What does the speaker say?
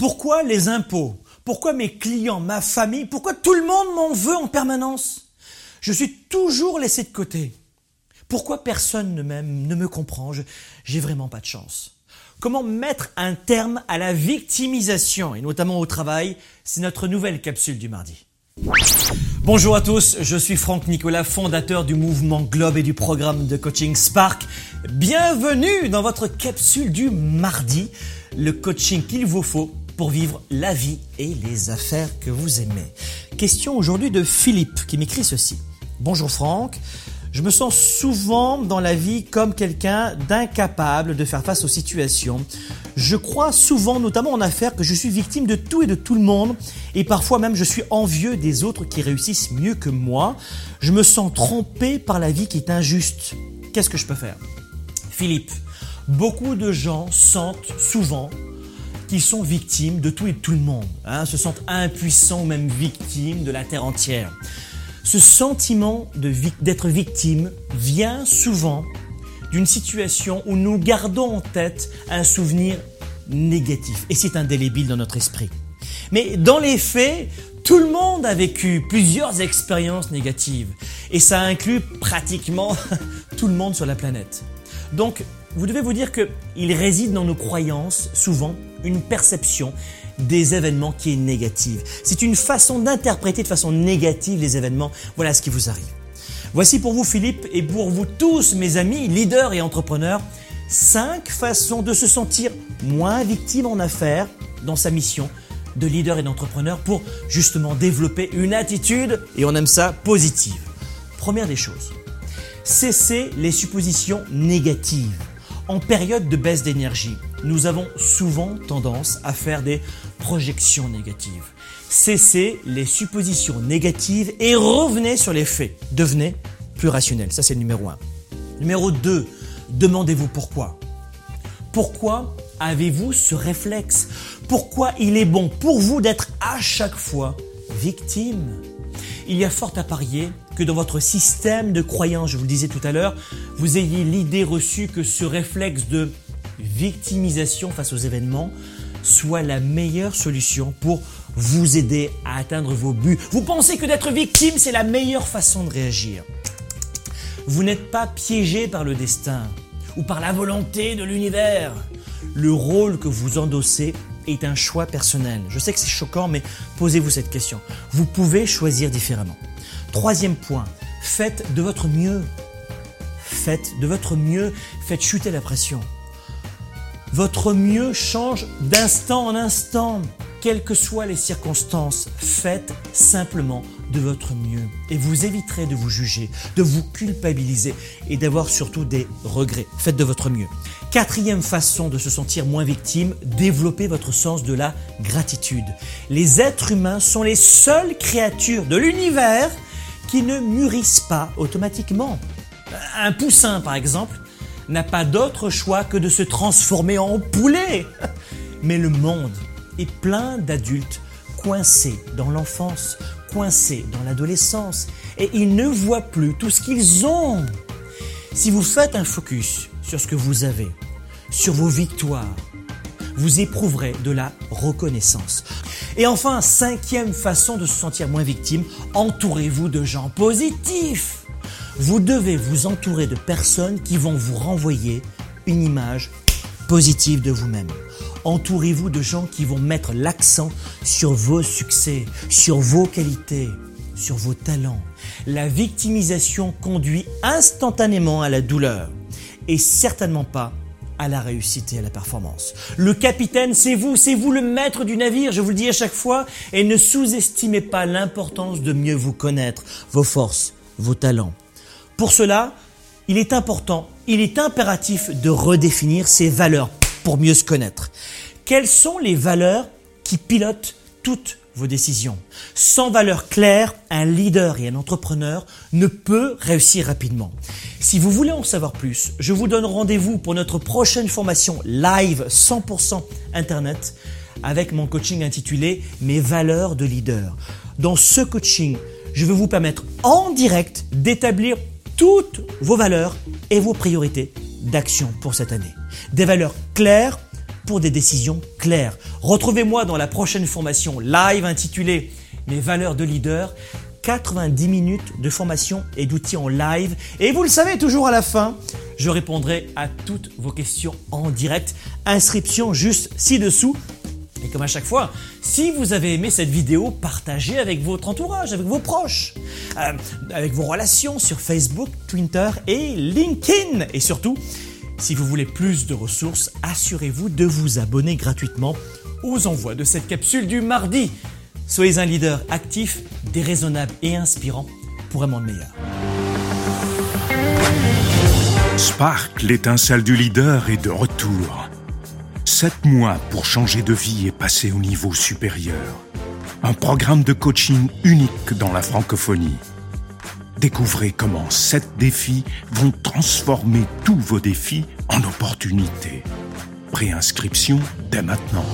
Pourquoi les impôts? Pourquoi mes clients, ma famille? Pourquoi tout le monde m'en veut en permanence? Je suis toujours laissé de côté. Pourquoi personne ne m'aime, ne me comprend? J'ai vraiment pas de chance. Comment mettre un terme à la victimisation, et notamment au travail C'est notre nouvelle capsule du mardi. Bonjour à tous, je suis Franck Nicolas, fondateur du mouvement Globe et du programme de coaching Spark. Bienvenue dans votre capsule du mardi, le coaching qu'il vous faut pour vivre la vie et les affaires que vous aimez. Question aujourd'hui de Philippe qui m'écrit ceci. Bonjour Franck, je me sens souvent dans la vie comme quelqu'un d'incapable de faire face aux situations. Je crois souvent, notamment en affaires, que je suis victime de tout et de tout le monde, et parfois même je suis envieux des autres qui réussissent mieux que moi. Je me sens trompé par la vie qui est injuste. Qu'est-ce que je peux faire? Philippe, beaucoup de gens sentent souvent qu'ils sont victimes de tout et de tout le monde, hein, se sentent impuissants ou même victimes de la terre entière. Ce sentiment d'être victime vient souvent d'une situation où nous gardons en tête un souvenir négatif. Et c'est indélébile dans notre esprit. Mais dans les faits, tout le monde a vécu plusieurs expériences négatives. Et ça inclut pratiquement tout le monde sur la planète. Donc, vous devez vous dire qu'il réside dans nos croyances, souvent, une perception des événements qui est négative. C'est une façon d'interpréter de façon négative les événements. Voilà ce qui vous arrive. Voici pour vous Philippe et pour vous tous mes amis, leaders et entrepreneurs, cinq façons de se sentir moins victime en affaires dans sa mission de leader et d'entrepreneur pour justement développer une attitude, et on aime ça, positive. Première des choses, cesser les suppositions négatives. En période de baisse d'énergie, nous avons souvent tendance à faire des projections négatives. Cessez les suppositions négatives et revenez sur les faits. Devenez plus rationnel. Ça, c'est le numéro un. Numéro 2, demandez-vous pourquoi. Pourquoi avez-vous ce réflexe? Pourquoi il est bon pour vous d'être à chaque fois victime? Il y a fort à parier que dans votre système de croyance, je vous le disais tout à l'heure, vous ayez l'idée reçue que ce réflexe de victimisation face aux événements soit la meilleure solution pour vous aider à atteindre vos buts. Vous pensez que d'être victime, c'est la meilleure façon de réagir. Vous n'êtes pas piégé par le destin ou par la volonté de l'univers. Le rôle que vous endossez est un choix personnel. Je sais que c'est choquant, mais posez-vous cette question. Vous pouvez choisir différemment. Troisième point, faites de votre mieux. Faites de votre mieux, faites chuter la pression. Votre mieux change d'instant en instant. Quelles que soient les circonstances, faites simplement de votre mieux. Et vous éviterez de vous juger, de vous culpabiliser et d'avoir surtout des regrets. Faites de votre mieux. Quatrième façon de se sentir moins victime, développez votre sens de la gratitude. Les êtres humains sont les seules créatures de l'univers qui ne mûrissent pas automatiquement. Un poussin, par exemple, n'a pas d'autre choix que de se transformer en poulet. Mais le monde est plein d'adultes coincés dans l'enfance, coincés dans l'adolescence, et ils ne voient plus tout ce qu'ils ont. Si vous faites un focus sur ce que vous avez, sur vos victoires, vous éprouverez de la reconnaissance. Et enfin, cinquième façon de se sentir moins victime, entourez-vous de gens positifs. Vous devez vous entourer de personnes qui vont vous renvoyer une image positive de vous-même. Entourez-vous de gens qui vont mettre l'accent sur vos succès, sur vos qualités, sur vos talents. La victimisation conduit instantanément à la douleur et certainement pas à la réussite et à la performance. Le capitaine, c'est vous, c'est vous le maître du navire, je vous le dis à chaque fois, et ne sous-estimez pas l'importance de mieux vous connaître, vos forces, vos talents. Pour cela, il est important, il est impératif de redéfinir ses valeurs pour mieux se connaître. Quelles sont les valeurs qui pilotent toutes vos décisions? Sans valeur claire, un leader et un entrepreneur ne peut réussir rapidement. Si vous voulez en savoir plus, je vous donne rendez-vous pour notre prochaine formation live 100% Internet avec mon coaching intitulé Mes valeurs de leader. Dans ce coaching, je vais vous permettre en direct d'établir toutes vos valeurs et vos priorités d'action pour cette année. Des valeurs claires pour des décisions claires. Retrouvez-moi dans la prochaine formation live intitulée Mes valeurs de leader. 90 minutes de formation et d'outils en live. Et vous le savez, toujours à la fin, je répondrai à toutes vos questions en direct. Inscription juste ci-dessous. Comme à chaque fois, si vous avez aimé cette vidéo, partagez avec votre entourage, avec vos proches, euh, avec vos relations sur Facebook, Twitter et LinkedIn. Et surtout, si vous voulez plus de ressources, assurez-vous de vous abonner gratuitement aux envois de cette capsule du mardi. Soyez un leader actif, déraisonnable et inspirant pour un monde meilleur. Spark, l'étincelle du leader, est de retour. Sept mois pour changer de vie et passer au niveau supérieur. Un programme de coaching unique dans la francophonie. Découvrez comment sept défis vont transformer tous vos défis en opportunités. Préinscription dès maintenant.